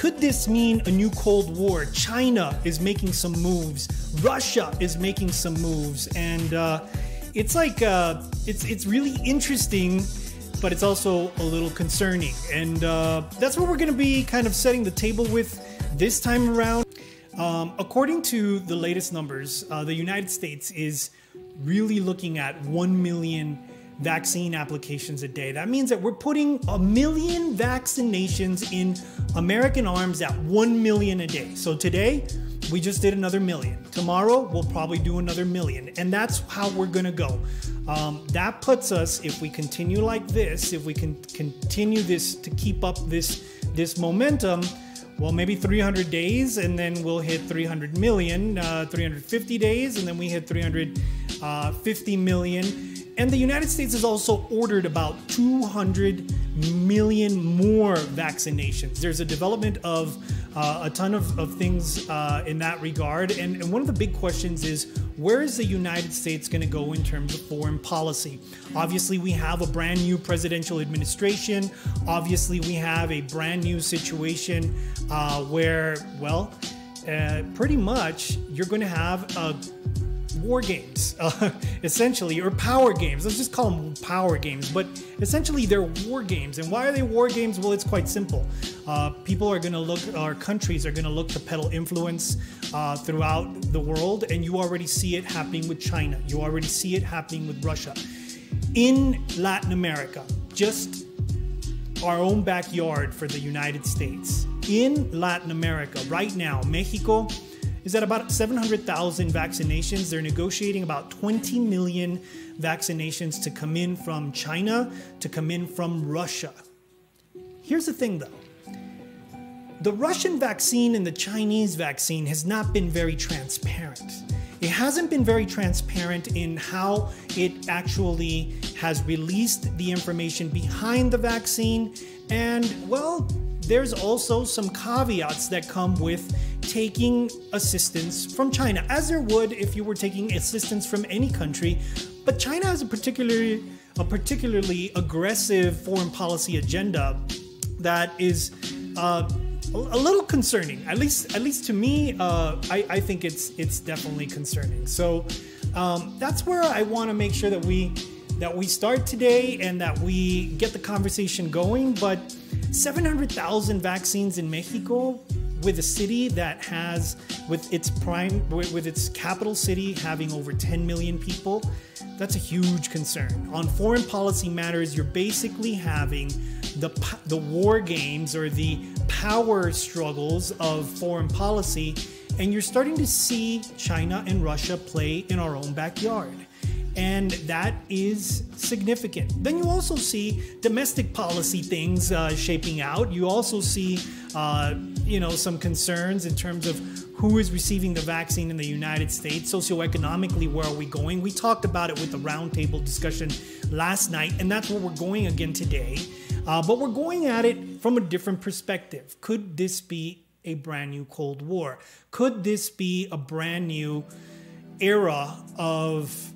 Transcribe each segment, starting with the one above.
Could this mean a new Cold War? China is making some moves. Russia is making some moves, and uh, it's like uh, it's it's really interesting, but it's also a little concerning. And uh, that's what we're going to be kind of setting the table with this time around. Um, according to the latest numbers, uh, the United States is really looking at 1 million vaccine applications a day. That means that we're putting a million vaccinations in American arms at 1 million a day. So today, we just did another million. Tomorrow, we'll probably do another million. And that's how we're to go. Um, that puts us, if we continue like this, if we can continue this to keep up this, this momentum, well, maybe 300 days, and then we'll hit 300 million, uh, 350 days, and then we hit 350 uh, million. And the United States has also ordered about 200 million more vaccinations. There's a development of uh, a ton of, of things uh, in that regard. And, and one of the big questions is where is the United States going to go in terms of foreign policy? Obviously, we have a brand new presidential administration. Obviously, we have a brand new situation uh, where, well, uh, pretty much you're going to have a war games, uh, essentially, or power games. Let's just call them power games, but essentially they're war games. And why are they war games? Well, it's quite simple. Uh, people are going to look, our countries are going to look to peddle influence uh, throughout the world, and you already see it happening with China. You already see it happening with Russia. In Latin America, just our own backyard for the United States. In Latin America, right now, Mexico is at about 700,000 vaccinations. They're negotiating about 20 million vaccinations to come in from China, to come in from Russia. Here's the thing though the Russian vaccine and the Chinese vaccine has not been very transparent. It hasn't been very transparent in how it actually has released the information behind the vaccine. And, well, there's also some caveats that come with taking assistance from China, as there would if you were taking assistance from any country. But China has a particularly a particularly aggressive foreign policy agenda that is uh, a little concerning. At least, at least to me, uh, I, I, think it's it's definitely concerning. So um, that's where I want to make sure that we that we start today and that we get the conversation going. But 700,000 vaccines in Mexico with a city that has with its prime with, its capital city having over 10 million people that's a huge concern. On foreign policy matters you're basically having the the war games or the power struggles of foreign policy and you're starting to see China and Russia play in our own backyard and that is significant. Then you also see domestic policy things uh, shaping out. You also see, uh, you know, some concerns in terms of who is receiving the vaccine in the United States, socioeconomically, where are we going? We talked about it with the roundtable discussion last night, and that's where we're going again today. Uh, but we're going at it from a different perspective. Could this be a brand new Cold War? Could this be a brand new era of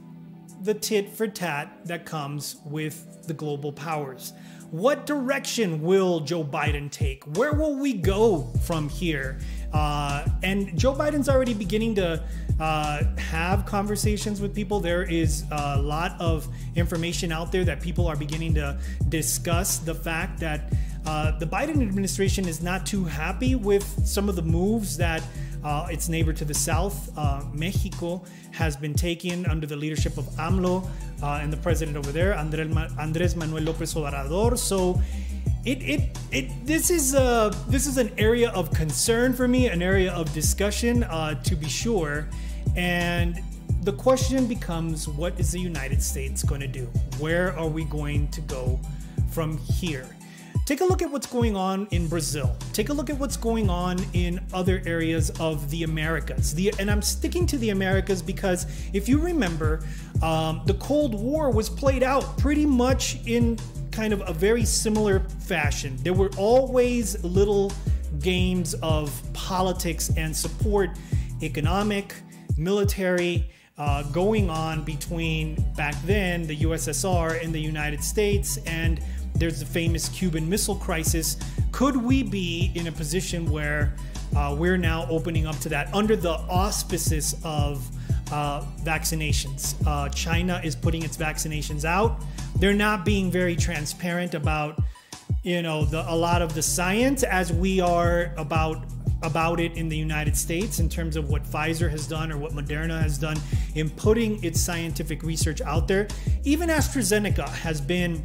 the tit for tat that comes with the global powers. What direction will Joe Biden take? Where will we go from here? Uh, and Joe Biden's already beginning to uh, have conversations with people. There is a lot of information out there that people are beginning to discuss the fact that uh, the Biden administration is not too happy with some of the moves that uh, its neighbor to the south, uh, Mexico, has been taken under the leadership of AMLO uh, and the president over there, Andres Manuel Lopez Obrador. So, it, it, it this is a this is an area of concern for me, an area of discussion, uh, to be sure, and the question becomes, what is the United States going to do? Where are we going to go from here? Take a look at what's going on in Brazil. Take a look at what's going on in other areas of the Americas. The, and I'm sticking to the Americas because if you remember, um, the Cold War was played out pretty much in kind of a very similar fashion. There were always little games of politics and support, economic, military, uh, going on between back then the USSR and the United States. And there's the famous Cuban Missile Crisis could we be in a position where uh, we're now opening up to that under the auspices of uh, vaccinations? Uh, China is putting its vaccinations out. They're not being very transparent about, you know, the, a lot of the science as we are about about it in the United States in terms of what Pfizer has done or what Moderna has done in putting its scientific research out there. Even AstraZeneca has been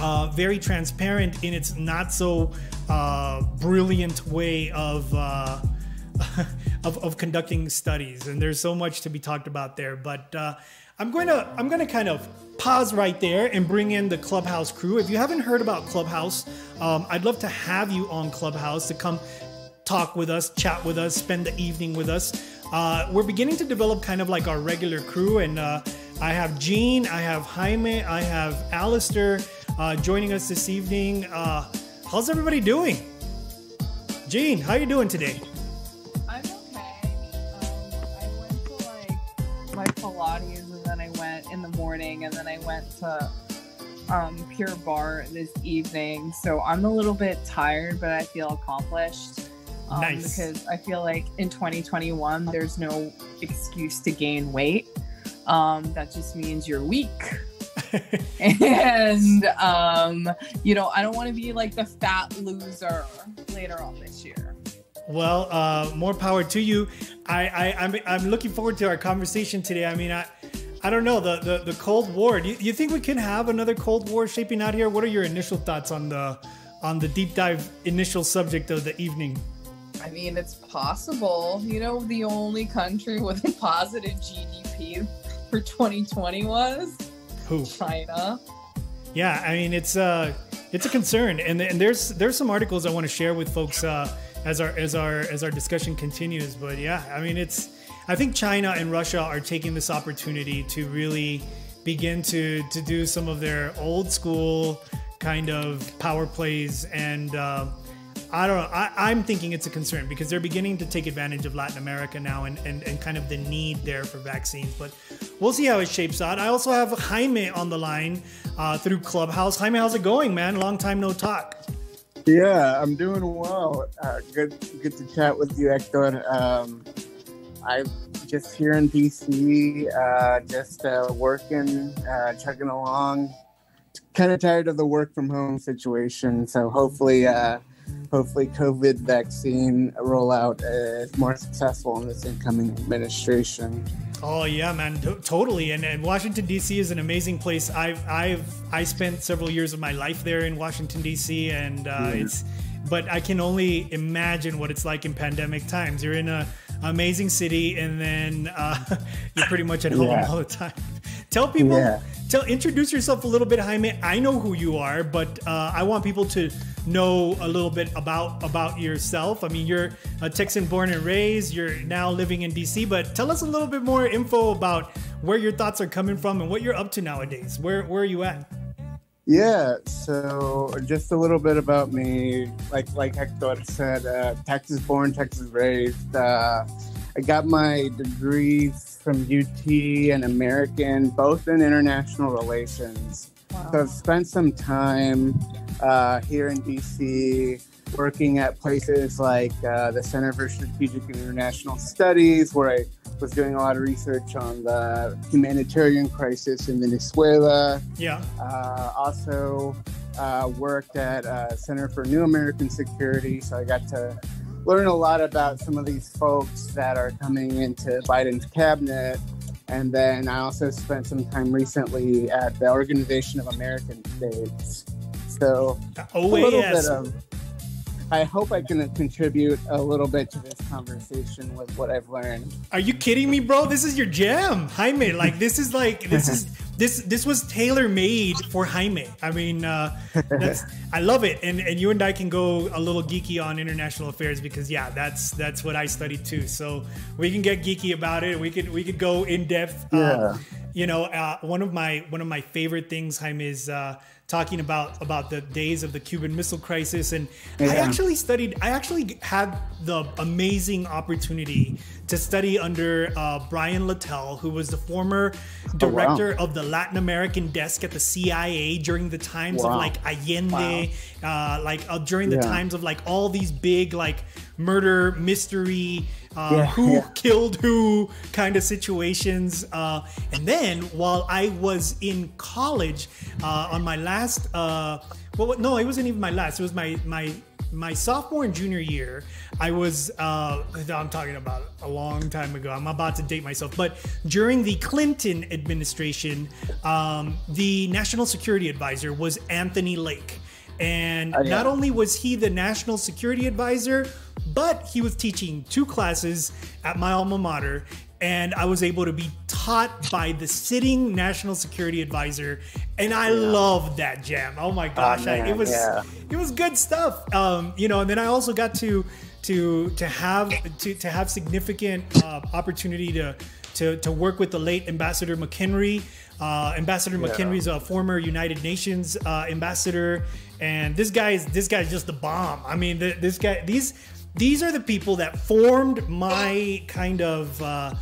uh, very transparent in its not so uh, brilliant way of, uh, of, of conducting studies, and there's so much to be talked about there. But uh, I'm going to I'm going to kind of pause right there and bring in the Clubhouse crew. If you haven't heard about Clubhouse, um, I'd love to have you on Clubhouse to come talk with us, chat with us, spend the evening with us. Uh, we're beginning to develop kind of like our regular crew, and uh, I have Gene, I have Jaime, I have Alistair uh, joining us this evening. Uh, how's everybody doing? Gene, how are you doing today? I'm okay. Um, I went to like my Pilates, and then I went in the morning, and then I went to um, Pure Barre this evening. So I'm a little bit tired, but I feel accomplished. Um, nice. Because I feel like in 2021, there's no excuse to gain weight. Um, that just means you're weak. and um, you know, I don't want to be like the fat loser later on this year. Well, uh, more power to you. I, I I'm I'm looking forward to our conversation today. I mean, I. I don't know the, the, the Cold War. Do you, you think we can have another Cold War shaping out here? What are your initial thoughts on the on the deep dive initial subject of the evening? I mean, it's possible. You know, the only country with a positive GDP for 2020 was who? China. Yeah, I mean it's uh it's a concern, and and there's there's some articles I want to share with folks uh, as our as our as our discussion continues. But yeah, I mean it's I think China and Russia are taking this opportunity to really begin to to do some of their old school kind of power plays and. Uh, I don't know. I, am thinking it's a concern because they're beginning to take advantage of Latin America now and, and, and kind of the need there for vaccines. But we'll see how it shapes out. I also have Jaime on the line uh, through Clubhouse. Jaime, how's it going, man? Long time no talk. Yeah, I'm doing well. Uh, good, good to chat with you, Hector. Um, I'm just here in DC, uh, just uh, working, uh, chugging along. Kind of tired of the work from home situation, so hopefully uh, hopefully COVID vaccine rollout is more successful in this incoming administration. Oh yeah, man, T- totally. And, and Washington D.C. is an amazing place. I've I've I spent several years of my life there in Washington D.C. and uh, mm. it's, but I can only imagine what it's like in pandemic times. You're in a amazing city, and then uh, you're pretty much at home yeah. all the time. Tell people, yeah. tell introduce yourself a little bit, Jaime. I know who you are, but uh, I want people to know a little bit about about yourself. I mean, you're a Texan born and raised. You're now living in DC, but tell us a little bit more info about where your thoughts are coming from and what you're up to nowadays. Where where are you at? Yeah, so just a little bit about me. Like like Hector said, uh, Texas born, Texas raised. Uh, I got my degrees from UT and American, both in international relations. Wow. So I've spent some time uh, here in DC working at places like uh, the Center for Strategic and International Studies, where I was doing a lot of research on the humanitarian crisis in Venezuela. Yeah. Uh, also uh, worked at uh, Center for New American Security, so I got to learn a lot about some of these folks that are coming into Biden's cabinet. And then I also spent some time recently at the Organization of American States. So oh, a little bit of I hope I can contribute a little bit to this conversation with what I've learned. Are you kidding me, bro? This is your jam, Jaime. Like this is like this is this this was tailor made for Jaime. I mean, uh, that's I love it, and and you and I can go a little geeky on international affairs because yeah, that's that's what I studied too. So we can get geeky about it. We could we could go in depth. Uh, yeah. You know, uh, one of my one of my favorite things, Jaime, is uh, talking about about the days of the Cuban Missile Crisis, and I actually studied. I actually had the amazing opportunity to study under uh, Brian Latell, who was the former Oh, wow. director of the Latin American desk at the CIA during the times of like Allende, uh, like uh, during the Yeah. times of like all these big like murder mystery. Uh, Yeah, who yeah. killed who kind of situations. Uh, and then while I was in college uh, on my last, uh, well, no, it wasn't even my last. It was my my my sophomore and junior year. I was uh, I'm talking about a long time ago. I'm about to date myself, but during the Clinton administration, um, the national security advisor was Anthony Lake. And Oh, yeah. not only was he the national security advisor, but he was teaching two classes at my alma mater. And I was able to be taught by the sitting national security advisor. And I loved that jam. Oh my gosh. I, man, it was yeah. it was good stuff. Um, you know, and then I also got to to to have to, to have significant uh, opportunity to, to to work with the late Ambassador McHenry. Uh, ambassador McHenry is a former United Nations uh, ambassador, and this guy is this guy's just a bomb. I mean, th- this guy these these are the people that formed my kind of. Uh,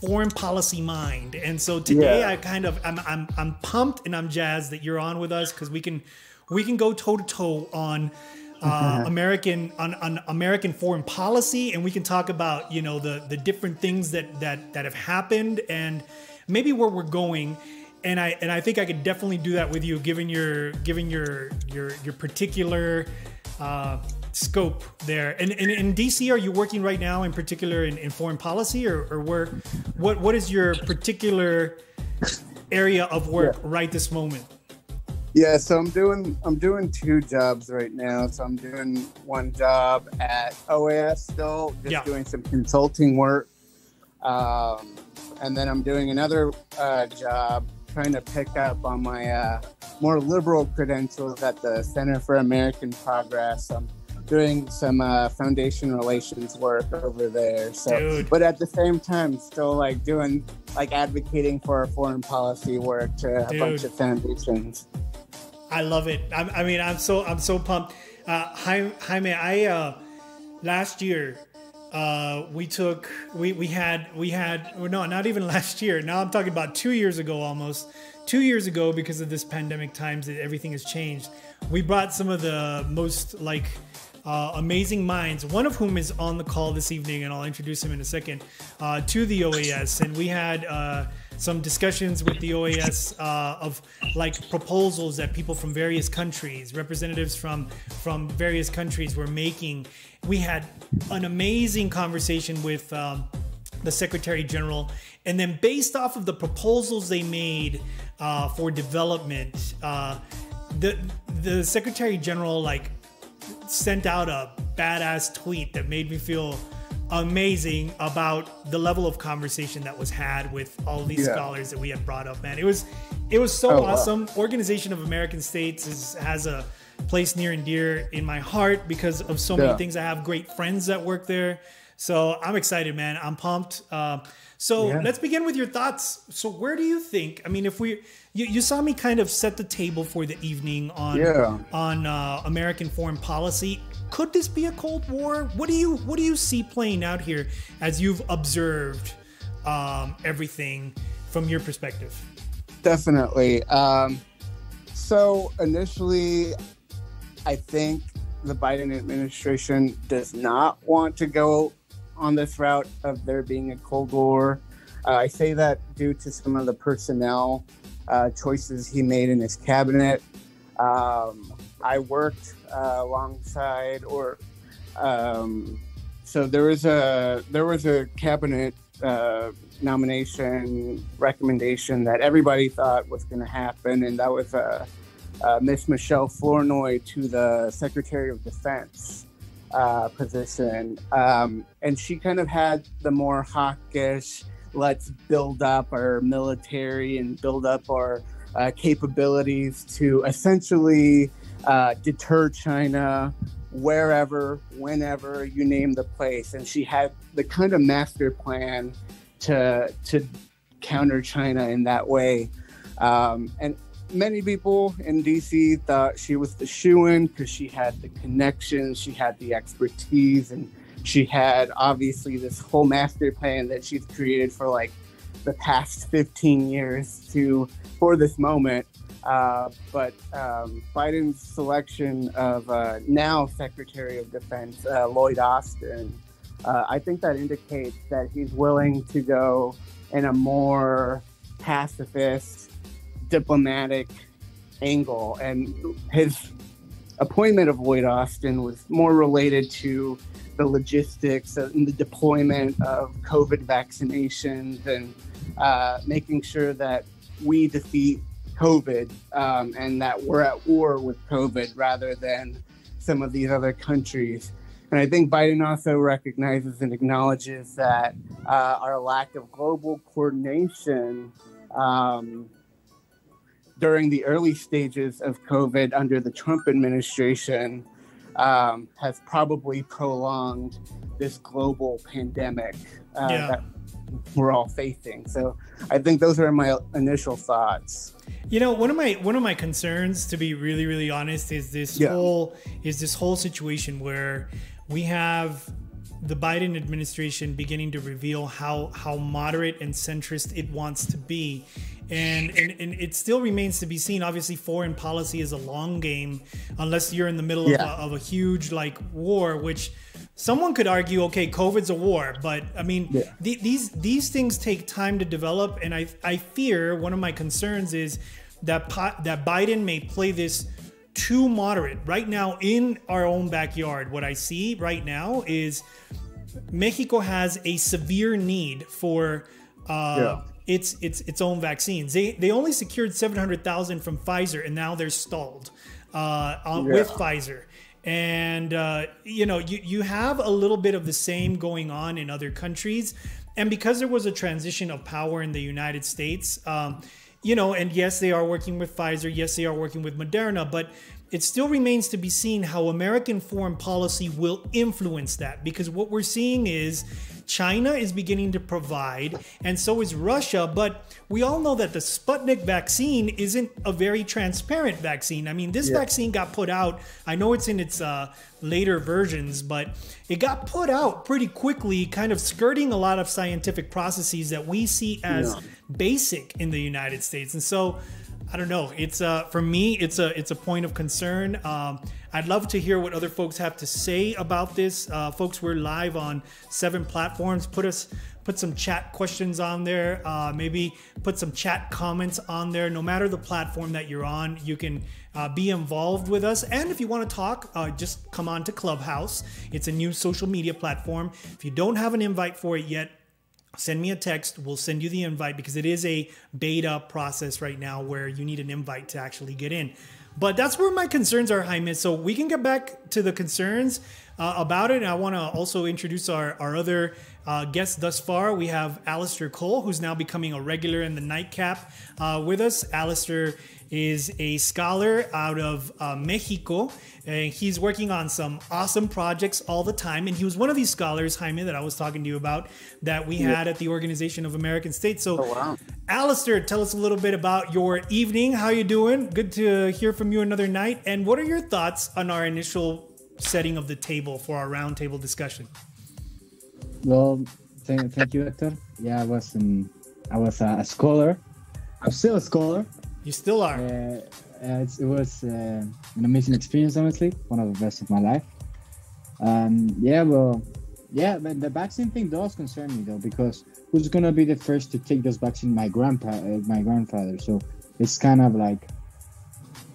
foreign policy mind and so today Yeah. i kind of I'm, I'm i'm pumped and i'm jazzed that you're on with us because we can we can go toe to toe on uh, American on, on American foreign policy, and we can talk about you know the the different things that that that have happened and maybe where we're going. And I and I think I could definitely do that with you, given your given your your your particular uh, scope there. And, and in DC, are you working right now in particular in, in foreign policy, or, or where what what is your particular area of work right this moment? Yeah, so I'm doing I'm doing two jobs right now. So I'm doing one job at OAS still, just Yeah. doing some consulting work, um, and then I'm doing another uh, job trying to pick up on my uh, more liberal credentials at the Center for American Progress. I'm doing some uh, foundation relations work over there. So, Dude. but at the same time, still like doing like advocating for foreign policy work to a bunch of foundations. I love it. I'm, I mean, I'm so I'm so pumped. Uh, Jaime, Jaime, I uh, last year uh, we took we we had we had no, not even last year. Now I'm talking about two years ago almost. Two years ago, because of this pandemic times, that everything has changed. We brought some of the most like uh, amazing minds, one of whom is on the call this evening, and I'll introduce him in a second, uh, to the OAS. And we had uh, some discussions with the OAS uh, of like proposals that people from various countries, representatives from from various countries, were making. We had an amazing conversation with. Um, the Secretary General, and then based off of the proposals they made uh, for development, uh, the the Secretary General like sent out a badass tweet that made me feel amazing about the level of conversation that was had with all these Yeah. scholars that we had brought up. Man, it was it was so Oh, wow. awesome. Organization of American States is, has a place near and dear in my heart because of so many things. I have great friends that work there. So I'm excited, man. I'm pumped. Uh, so Yeah. let's begin with your thoughts. So where do you think? I mean, if we, you, you saw me kind of set the table for the evening on Yeah. on uh, American foreign policy. Could this be a Cold War? What do you what do you see playing out here as you've observed um, everything from your perspective? Definitely. Um, so initially, I think the Biden administration does not want to go on this route of there being a Cold War. Uh, I say that due to some of the personnel uh, choices he made in his cabinet. Um, I worked uh, alongside, or um, so there was a there was a cabinet uh, nomination recommendation that everybody thought was going to happen, and that was uh, uh, Miss Michelle Flournoy to the Secretary of Defense uh, position, um, and she kind of had the more hawkish, let's build up our military and build up our uh, capabilities to essentially uh, deter China wherever, whenever you name the place. And she had the kind of master plan to to counter China in that way. Um, and many people in DC thought she was the shoe in because she had the connections, she had the expertise, and she had obviously this whole master plan that she's created for like the past 15 years to for this moment. Uh, but um, Biden's selection of uh, now Secretary of Defense uh, Lloyd Austin, uh, I think that indicates that he's willing to go in a more pacifist, diplomatic angle. And his appointment of Lloyd Austin was more related to the logistics and the deployment of COVID vaccinations and uh, making sure that we defeat COVID um, and that we're at war with COVID rather than some of these other countries. And I think Biden also recognizes and acknowledges that uh, our lack of global coordination um, during the early stages of COVID under the Trump administration um, has probably prolonged this global pandemic uh, yeah. that we're all facing. So I think those are my initial thoughts. You know, one of my one of my concerns, to be really really honest, is this yeah. whole is this whole situation where we have the Biden administration beginning to reveal how how moderate and centrist it wants to be. And, and, and it still remains to be seen. Obviously, foreign policy is a long game, unless you're in the middle yeah. of, a, of a huge like war, which someone could argue, okay, COVID's a war, but I mean, yeah. th- these these things take time to develop, and I I fear one of my concerns is that that Biden may play this too moderate. Right now, in our own backyard, what I see right now is Mexico has a severe need for uh, yeah. its its its own vaccines. They they only secured seven hundred thousand from Pfizer, and now they're stalled uh, yeah. with Pfizer. And uh, you know, you you have a little bit of the same going on in other countries, and because there was a transition of power in the United States. Um, you know, and yes, they are working with Pfizer. Yes, they are working with Moderna, but it still remains to be seen how American foreign policy will influence that because what we're seeing is China is beginning to provide, and so is Russia. But we all know that the Sputnik vaccine isn't a very transparent vaccine. I mean, this yeah. vaccine got put out, I know it's in its uh, later versions, but it got put out pretty quickly, kind of skirting a lot of scientific processes that we see as yeah. basic in the United States. And so, I don't know. It's uh, for me, it's a it's a point of concern. Um, I'd love to hear what other folks have to say about this. Uh, folks, we're live on seven platforms. Put us put some chat questions on there. Uh, maybe put some chat comments on there. No matter the platform that you're on, you can uh, be involved with us. And if you want to talk, uh, just come on to Clubhouse. It's a new social media platform. If you don't have an invite for it yet, send me a text. We'll send you the invite because it is a beta process right now where you need an invite to actually get in. But that's where my concerns are, Jaime. So we can get back to the concerns uh, about it. And I want to also introduce our, our other uh, guests thus far. We have Alistair Cole, who's now becoming a regular in the nightcap uh, with us. Alistair is a scholar out of uh, Mexico, and he's working on some awesome projects all the time. And he was one of these scholars, Jaime, that I was talking to you about that we yeah. had at the Organization of American States. So, oh, wow. Alistair, tell us a little bit about your evening. How you doing? Good to hear from you another night. And what are your thoughts on our initial setting of the table for our roundtable discussion? Well, thank, thank you, Hector. Yeah, I was in, I was a scholar. I'm still a scholar. You still are. Uh, uh it was uh, an amazing experience, honestly. One of the best of my life. Um, yeah, well, yeah, but the vaccine thing does concern me though, because who's gonna be the first to take those vaccine? My grandpa, uh, my grandfather. So it's kind of like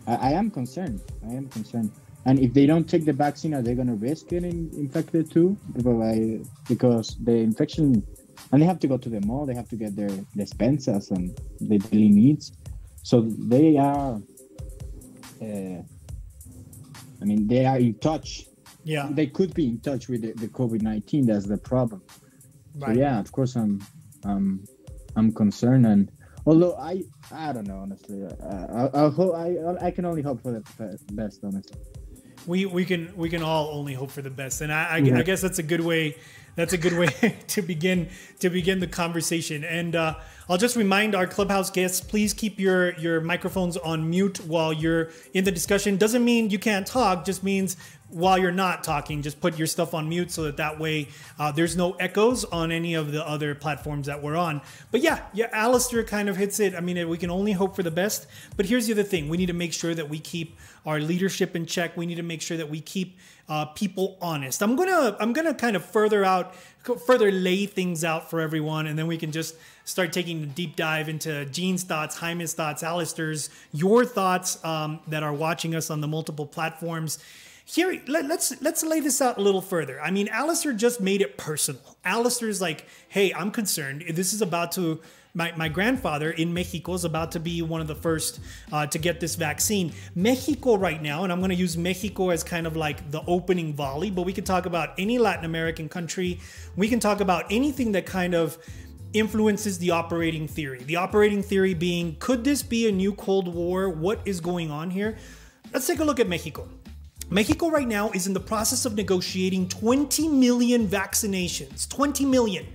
I, I, am concerned. I am concerned. And if they don't take the vaccine, are they gonna risk getting infected too? Because the infection, and they have to go to the mall. They have to get their despensas and the daily needs. So they are. Uh, I mean, they are in touch yeah they could be in touch with the, the covid-19 that's the problem right. so yeah of course i'm i'm i'm concerned and although i i don't know honestly uh, I, I, hope I, I can only hope for the best honestly we we can we can all only hope for the best and i i, yeah. I guess that's a good way that's a good way to begin to begin the conversation. And uh, I'll just remind our clubhouse guests: please keep your your microphones on mute while you're in the discussion. Doesn't mean you can't talk; just means while you're not talking, just put your stuff on mute so that that way uh, there's no echoes on any of the other platforms that we're on. But yeah, yeah, Alistair kind of hits it. I mean, we can only hope for the best. But here's the other thing: we need to make sure that we keep our leadership in check. We need to make sure that we keep uh, people honest. I'm gonna I'm gonna kind of further out, further lay things out for everyone, and then we can just start taking a deep dive into Gene's thoughts, Jaime's thoughts, Alistair's, your thoughts um, that are watching us on the multiple platforms here let, us let's lay this out a little further. I mean, Alistair just made it personal. Alistair's like, hey, I'm concerned. This is about to my, my grandfather in Mexico is about to be one of the first uh, to get this vaccine. Mexico right now, and I'm going to use Mexico as kind of like the opening volley, but we can talk about any Latin American country. We can talk about anything that kind of influences the operating theory. The operating theory being, could this be a new Cold War? What is going on here? Let's take a look at Mexico. Mexico right now is in the process of negotiating 20 million vaccinations. 20 million.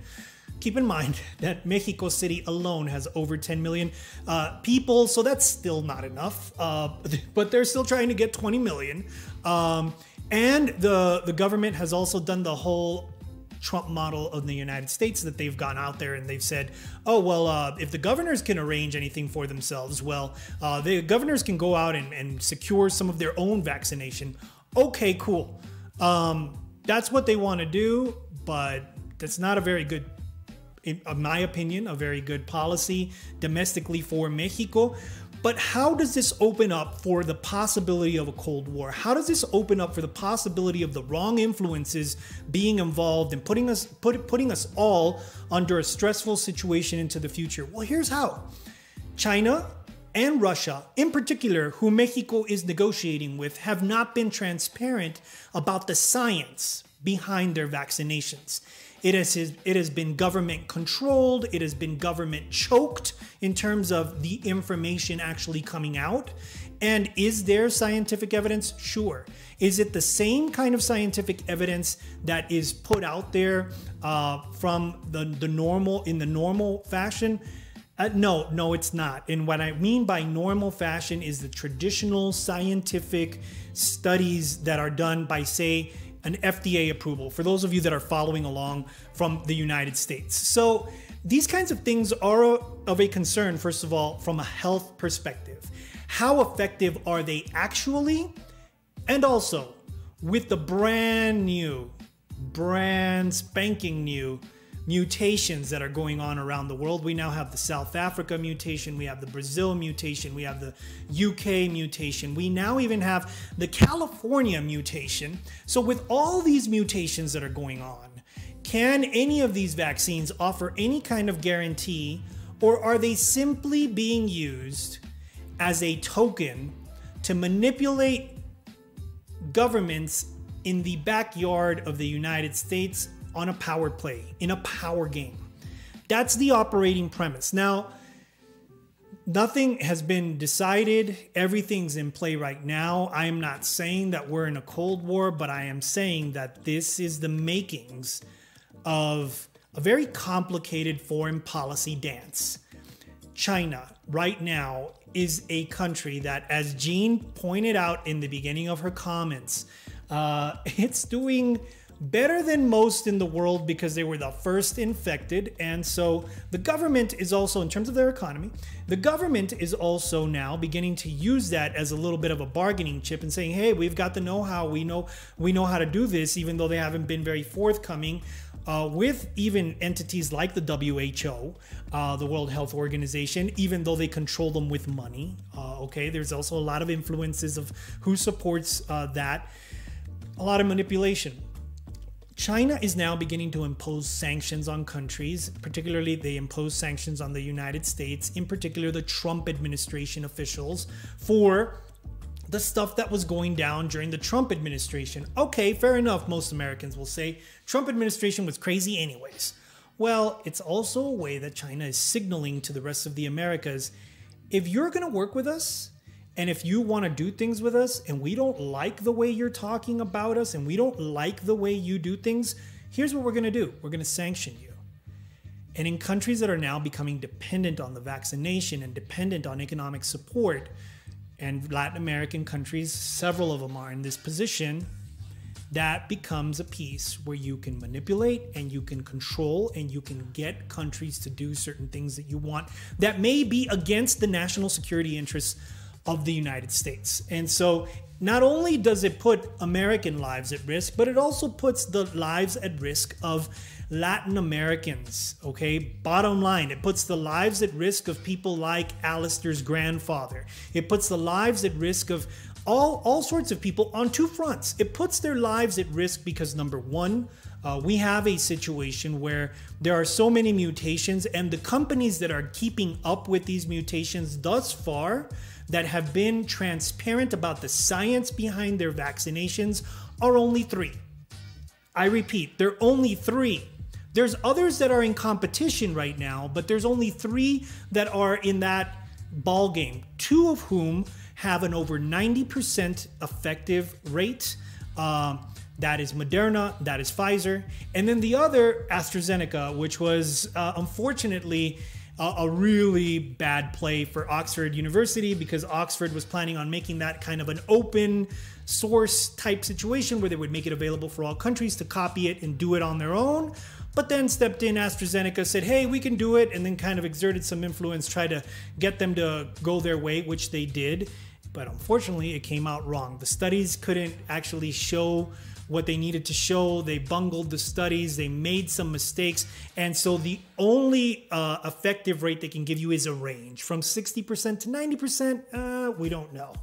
Keep in mind that Mexico City alone has over 10 million uh, people, so that's still not enough. Uh, but they're still trying to get 20 million. Um, and the the government has also done the whole Trump model of the United States that they've gone out there and they've said, oh, well, uh, if the governors can arrange anything for themselves, well, uh, the governors can go out and, and, secure some of their own vaccination. Okay, cool. Um, that's what they want to do, but that's not a very good in my opinion, a very good policy domestically for Mexico. But how does this open up for the possibility of a Cold War? How does this open up for the possibility of the wrong influences being involved and putting us put, putting us all under a stressful situation into the future? Well, here's how. China and Russia, in particular, who Mexico is negotiating with, have not been transparent about the science behind their vaccinations. It has, it has been government controlled, it has been government choked in terms of the information actually coming out. And is there scientific evidence? Sure. Is it the same kind of scientific evidence that is put out there uh, from the, the normal in the normal fashion? Uh, no, no, it's not. And what I mean by normal fashion is the traditional scientific studies that are done by, say, an FDA approval for those of you that are following along from the United States. So, these kinds of things are of a concern, first of all, from a health perspective. How effective are they actually? And also, with the brand new, brand spanking new mutations that are going on around the world. We now have the South Africa mutation, we have the Brazil mutation, we have the UK mutation, we now even have the California mutation. So, with all these mutations that are going on, can any of these vaccines offer any kind of guarantee, or are they simply being used as a token to manipulate governments in the backyard of the United States on a power play, in a power game. That's the operating premise. Now, nothing has been decided. Everything's in play right now. I am not saying that we're in a Cold War, but I am saying that this is the makings of a very complicated foreign policy dance. China, right now, is a country that, as Jean pointed out in the beginning of her comments, uh, it's doing better than most in the world because they were the first infected. And so the government is also, in terms of their economy, the government is also now beginning to use that as a little bit of a bargaining chip and saying, hey, we've got the know-how. We know we know how to do this, even though they haven't been very forthcoming. Uh, with even entities like the WHO, uh, the World Health Organization, even though they control them with money. Uh, okay, there's also a lot of influences of who supports uh, that, a lot of manipulation. China is now beginning to impose sanctions on countries, particularly they impose sanctions on the United States, in particular the Trump administration officials, for the stuff that was going down during the Trump administration. Okay, fair enough, most Americans will say. Trump administration was crazy anyways. Well, it's also a way that China is signaling to the rest of the Americas if you're going to work with us, and if you want to do things with us and we don't like the way you're talking about us and we don't like the way you do things, here's what we're going to do we're going to sanction you. And in countries that are now becoming dependent on the vaccination and dependent on economic support, and Latin American countries, several of them are in this position, that becomes a piece where you can manipulate and you can control and you can get countries to do certain things that you want that may be against the national security interests of the United States. And so not only does it put American lives at risk, but it also puts the lives at risk of Latin Americans. Okay, bottom line, it puts the lives at risk of people like Alistair's grandfather. It puts the lives at risk of all, all sorts of people on two fronts. It puts their lives at risk because, number one, uh, we have a situation where there are so many mutations, and the companies that are keeping up with these mutations thus far that have been transparent about the science behind their vaccinations are only three. I repeat, there are only three. There's others that are in competition right now, but there's only three that are in that ball game. Two of whom have an over 90% effective rate. Uh, that is Moderna, that is Pfizer, and then the other AstraZeneca, which was uh, unfortunately a, a really bad play for Oxford University because Oxford was planning on making that kind of an open source type situation where they would make it available for all countries to copy it and do it on their own. But then stepped in AstraZeneca, said, hey, we can do it, and then kind of exerted some influence, tried to get them to go their way, which they did. But unfortunately, it came out wrong. The studies couldn't actually show what they needed to show. They bungled the studies, they made some mistakes. And so the only uh, effective rate they can give you is a range from 60% to 90%. Uh, we don't know.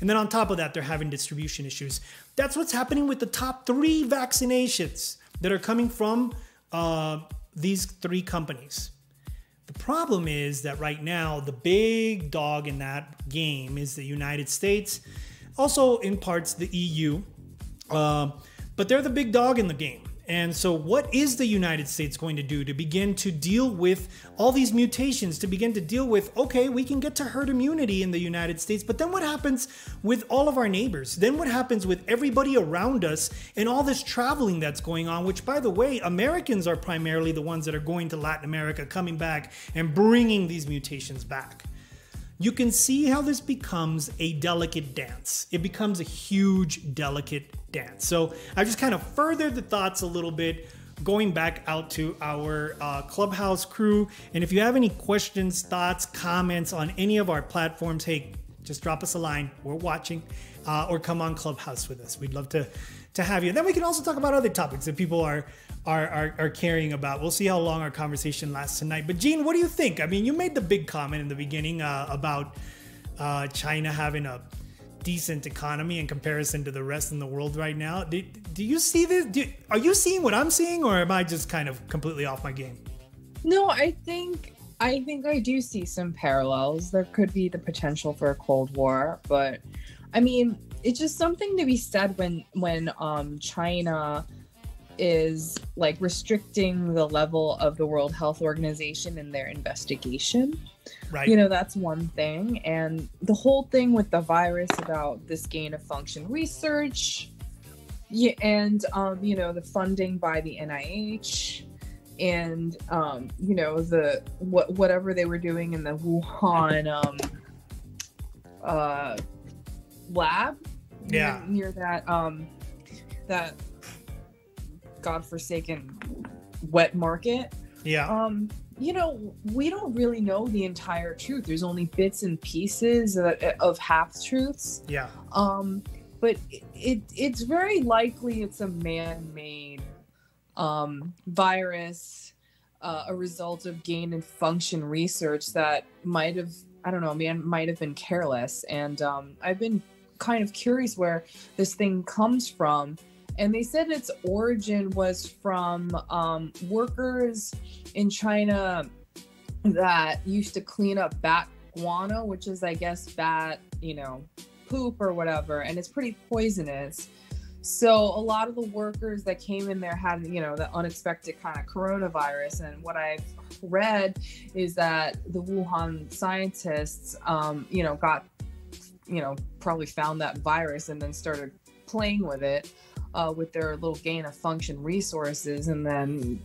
And then on top of that, they're having distribution issues. That's what's happening with the top three vaccinations that are coming from uh, these three companies. The problem is that right now, the big dog in that game is the United States, also in parts the EU. Uh, but they're the big dog in the game. And so, what is the United States going to do to begin to deal with all these mutations? To begin to deal with, okay, we can get to herd immunity in the United States, but then what happens with all of our neighbors? Then what happens with everybody around us and all this traveling that's going on? Which, by the way, Americans are primarily the ones that are going to Latin America, coming back and bringing these mutations back you can see how this becomes a delicate dance. It becomes a huge, delicate dance. So I just kind of furthered the thoughts a little bit going back out to our uh, clubhouse crew and if you have any questions thoughts comments on any of our platforms hey just drop us a line we're watching uh, or come on clubhouse with us we'd love to to have you and then we can also talk about other topics that people are are, are, are caring about. We'll see how long our conversation lasts tonight. But Gene, what do you think? I mean, you made the big comment in the beginning uh, about uh, China having a decent economy in comparison to the rest in the world right now. Do, do you see this? Do, are you seeing what I'm seeing, or am I just kind of completely off my game? No, I think I think I do see some parallels. There could be the potential for a cold war, but I mean, it's just something to be said when when um China is like restricting the level of the World Health Organization in their investigation. Right. You know, that's one thing. And the whole thing with the virus about this gain of function research yeah, and um, you know, the funding by the NIH and um, you know, the what whatever they were doing in the Wuhan um uh lab yeah near, near that um that godforsaken wet market. Yeah. Um, you know, we don't really know the entire truth. There's only bits and pieces of, of half truths. Yeah. Um, but it, it, it's very likely it's a man-made um, virus, uh, a result of gain and function research that might have I don't know, man, might have been careless. And um, I've been kind of curious where this thing comes from and they said its origin was from um, workers in China that used to clean up bat guano, which is, I guess, bat, you know, poop or whatever, and it's pretty poisonous. So a lot of the workers that came in there had, you know, the unexpected kind of coronavirus. And what I've read is that the Wuhan scientists, um, you know, got, you know, probably found that virus and then started playing with it uh, with their little gain of function resources, and then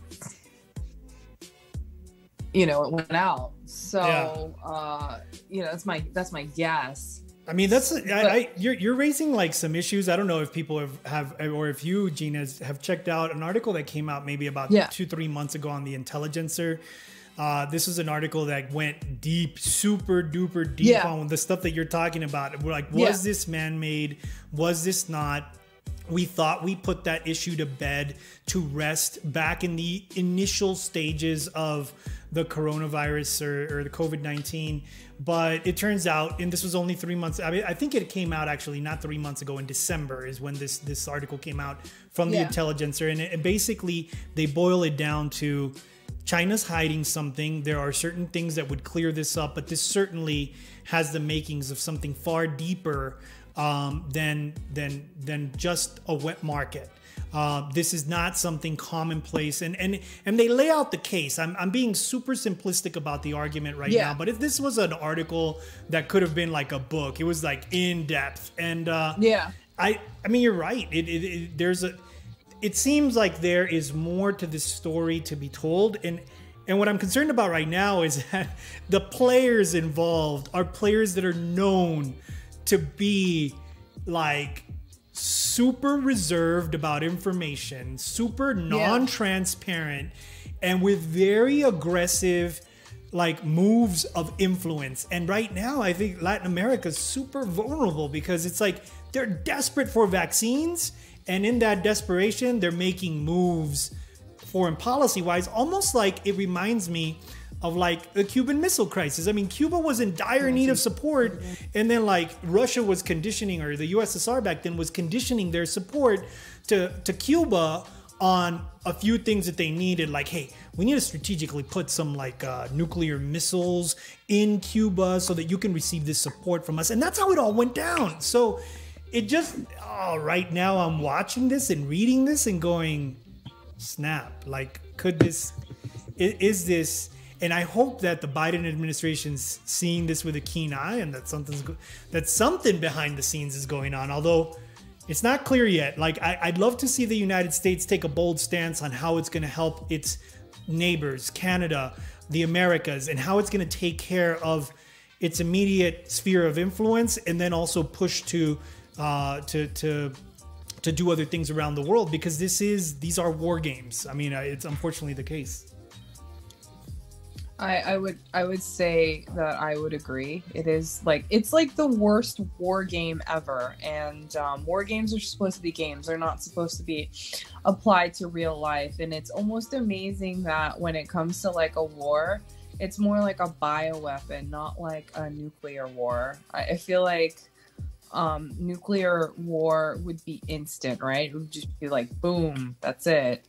you know it went out. So Yeah. uh, you know that's my that's my guess. I mean, that's I, I, you're you're raising like some issues. I don't know if people have, have or if you, Gina, have checked out an article that came out maybe about Yeah. two three months ago on the Intelligencer. Uh, this is an article that went deep, super duper deep Yeah. on the stuff that you're talking about. We're like, was Yeah. this man made? Was this not? We thought we put that issue to bed to rest back in the initial stages of the coronavirus or, or the COVID 19. But it turns out, and this was only three months. I mean, I think it came out actually not three months ago in December is when this this article came out from the Yeah. Intelligencer, and, it, and basically they boil it down to China's hiding something. There are certain things that would clear this up, but this certainly has the makings of something far deeper um, than than than just a wet market. Uh, this is not something commonplace, and and and they lay out the case. I'm I'm being super simplistic about the argument right Yeah. now, but if this was an article that could have been like a book, it was like in depth, and uh, Yeah. I I mean you're right. It, it, it there's a it seems like there is more to this story to be told and and what I'm concerned about right now is that the players involved are players that are known to be like super reserved about information, super non-transparent and with very aggressive like moves of influence. And right now, I think Latin America is super vulnerable because it's like they're desperate for vaccines, and in that desperation, they're making moves foreign policy wise, almost like it reminds me of like the Cuban Missile Crisis. I mean, Cuba was in dire need of support, and then like Russia was conditioning, or the USSR back then was conditioning their support to to Cuba on a few things that they needed like hey we need to strategically put some like uh, nuclear missiles in cuba so that you can receive this support from us and that's how it all went down so it just oh, right now i'm watching this and reading this and going snap like could this is this and i hope that the biden administration's seeing this with a keen eye and that something's that something behind the scenes is going on although it's not clear yet. Like, I, I'd love to see the United States take a bold stance on how it's going to help its neighbors, Canada, the Americas, and how it's going to take care of its immediate sphere of influence, and then also push to uh, to to to do other things around the world because this is these are war games. I mean, it's unfortunately the case. I, I would I would say that I would agree. It is like it's like the worst war game ever, and um, war games are supposed to be games. They're not supposed to be applied to real life. And it's almost amazing that when it comes to like a war, it's more like a bioweapon, not like a nuclear war. I, I feel like um, nuclear war would be instant, right? It would just be like boom, that's it.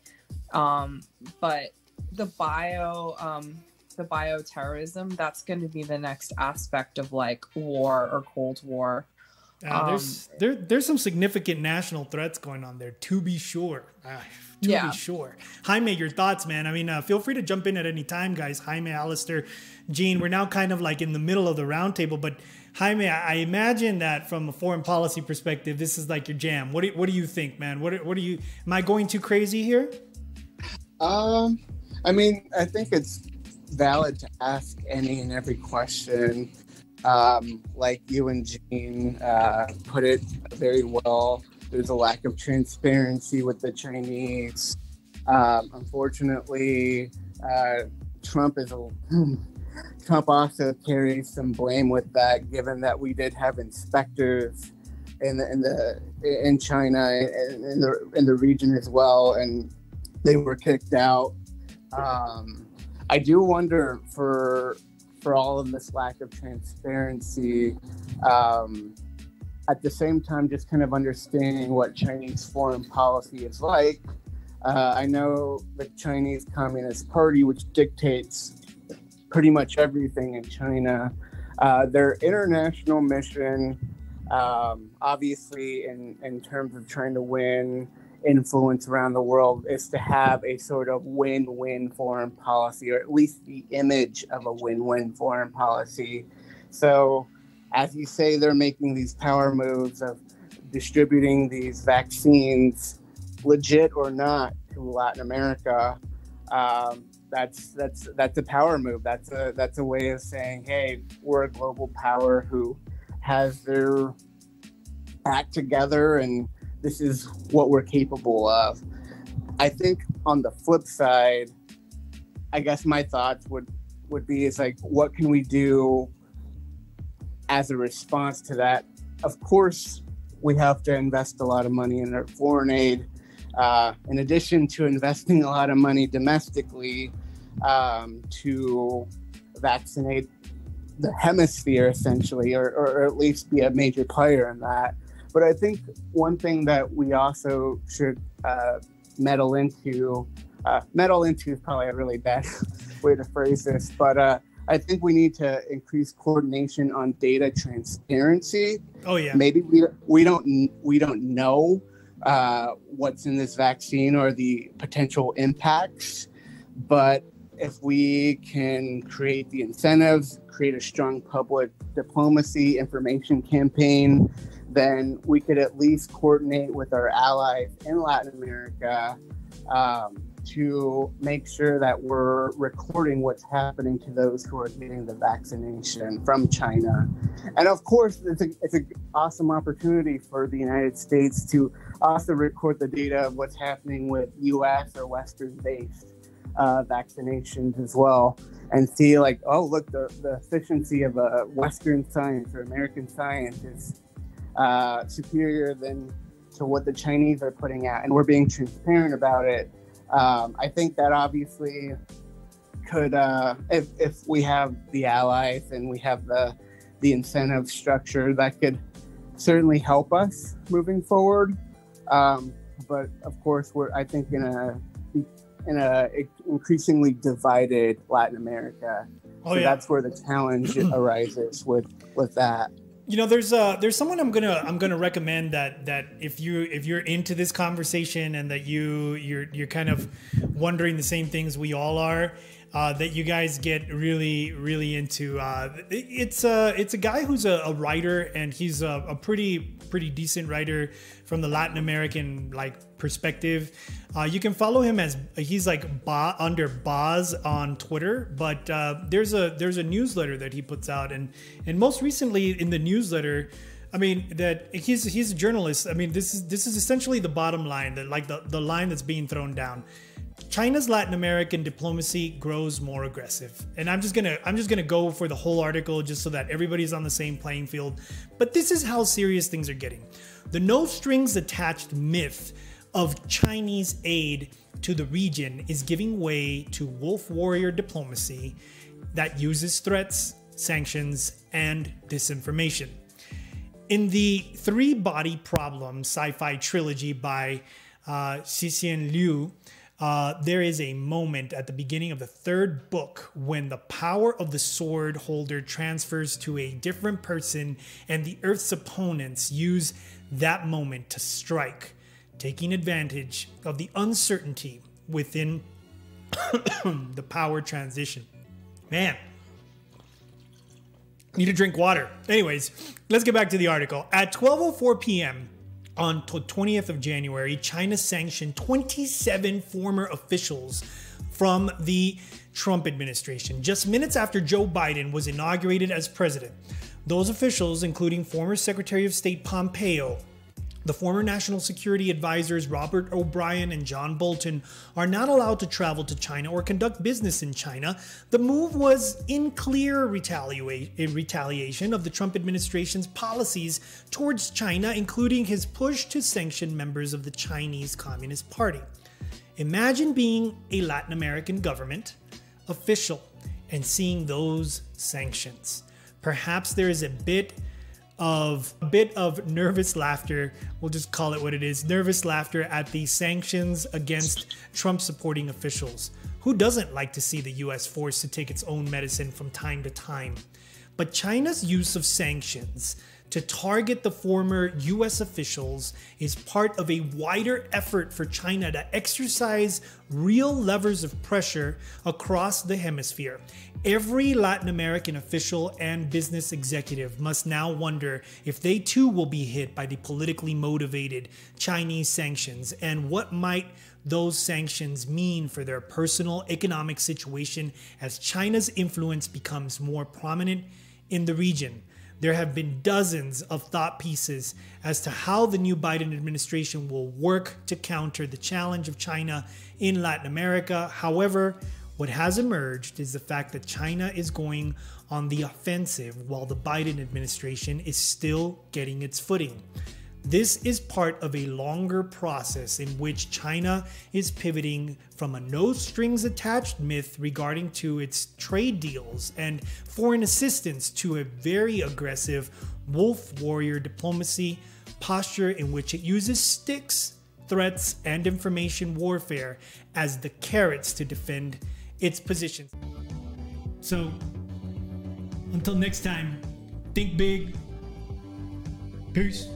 Um, but the bio um, the bioterrorism that's going to be the next aspect of like war or cold war Uh, there's there there's some significant national threats going on there, to be sure. Ah, to Yeah. be sure. Jaime, your thoughts, man. I mean, uh, feel free to jump in at any time, guys. Jaime, Alistair, Gene. We're now kind of like in the middle of the roundtable, but Jaime, I, imagine that from a foreign policy perspective, this is like your jam. What do, what do you think, man? What what do you? Am I going too crazy here? Um, I mean, I think it's valid to ask any and every question. Um, like you and Gene uh, put it very well. There's a lack of transparency with the Chinese. Um, unfortunately, uh, Trump is a Trump also carries some blame with that, given that we did have inspectors in the in the in China and in the in the region as well, and they were kicked out. Um, I do wonder for for all of this lack of transparency. Um, at the same time, just kind of understanding what Chinese foreign policy is like. Uh, I know the Chinese Communist Party, which dictates pretty much everything in China. Uh, their international mission, um, obviously, in, in terms of trying to win influence around the world, is to have a sort of win win foreign policy, or at least the image of a win win foreign policy. So, as you say, they're making these power moves of distributing these vaccines legit or not to Latin America, um, that's that's that's a power move. That's a that's a way of saying, hey, we're a global power who has their act together, and this is what we're capable of. I think on the flip side, I guess my thoughts would would be is like, what can we do as a response to that? Of course, we have to invest a lot of money in our foreign aid. Uh, in addition to investing a lot of money domestically um, to vaccinate the hemisphere, essentially, or, or at least be a major player in that. But I think one thing that we also should uh, meddle into, uh, meddle into is probably a really bad way to phrase this, but uh, I think we need to increase coordination on data transparency. Oh yeah. Maybe we we don't we don't know uh, what's in this vaccine or the potential impacts, but if we can create the incentives, create a strong public diplomacy information campaign, then we could at least coordinate with our allies in Latin America um, to make sure that we're recording what's happening to those who are getting the vaccination from China. And of course, it's an it's a awesome opportunity for the United States to also record the data of what's happening with US or Western based uh, vaccinations as well and see like, oh, look, the, the efficiency of a Western science or American science is uh, superior than to what the Chinese are putting out. And we're being transparent about it um, I think that obviously could, uh, if, if we have the allies and we have the the incentive structure, that could certainly help us moving forward. Um, but of course, we're I think in a in a increasingly divided Latin America. Oh, so yeah. that's where the challenge arises with with that you know there's uh there's someone i'm gonna i'm gonna recommend that that if you if you're into this conversation and that you you're you're kind of wondering the same things we all are uh, that you guys get really really into uh, it's a it's a guy who's a, a writer and he's a, a pretty pretty decent writer from the latin american like perspective. Uh, you can follow him as he's like ba, under Boz on Twitter, but uh, there's a there's a newsletter that he puts out, and and most recently in the newsletter. I mean that he's he's a journalist. I mean this is this is essentially the bottom line, that like the, the line that's being thrown down. China's Latin American diplomacy grows more aggressive. And I'm just going to I'm just going to go for the whole article just so that everybody's on the same playing field. But this is how serious things are getting. The no strings attached myth of Chinese aid to the region is giving way to wolf warrior diplomacy that uses threats, sanctions, and disinformation. In the three body problem sci fi trilogy by uh, Cixin Liu, uh, there is a moment at the beginning of the third book when the power of the sword holder transfers to a different person, and the Earth's opponents use that moment to strike taking advantage of the uncertainty within the power transition. Man, need to drink water. Anyways, let's get back to the article. At 12:04 p.m. on the 20th of January, China sanctioned 27 former officials from the Trump administration just minutes after Joe Biden was inaugurated as president. Those officials, including former Secretary of State Pompeo, the former National Security Advisors Robert O'Brien and John Bolton are not allowed to travel to China or conduct business in China. The move was in clear retaliation of the Trump administration's policies towards China, including his push to sanction members of the Chinese Communist Party. Imagine being a Latin American government official and seeing those sanctions. Perhaps there is a bit of a bit of nervous laughter. We'll just call it what it is nervous laughter at the sanctions against Trump supporting officials. Who doesn't like to see the US forced to take its own medicine from time to time? But China's use of sanctions to target the former US officials is part of a wider effort for China to exercise real levers of pressure across the hemisphere. Every Latin American official and business executive must now wonder if they too will be hit by the politically motivated Chinese sanctions and what might those sanctions mean for their personal economic situation as China's influence becomes more prominent in the region. There have been dozens of thought pieces as to how the new Biden administration will work to counter the challenge of China in Latin America. However, what has emerged is the fact that China is going on the offensive while the Biden administration is still getting its footing. This is part of a longer process in which China is pivoting from a no strings attached myth regarding to its trade deals and foreign assistance to a very aggressive wolf warrior diplomacy posture in which it uses sticks, threats, and information warfare as the carrots to defend its position. So, until next time, think big. Peace.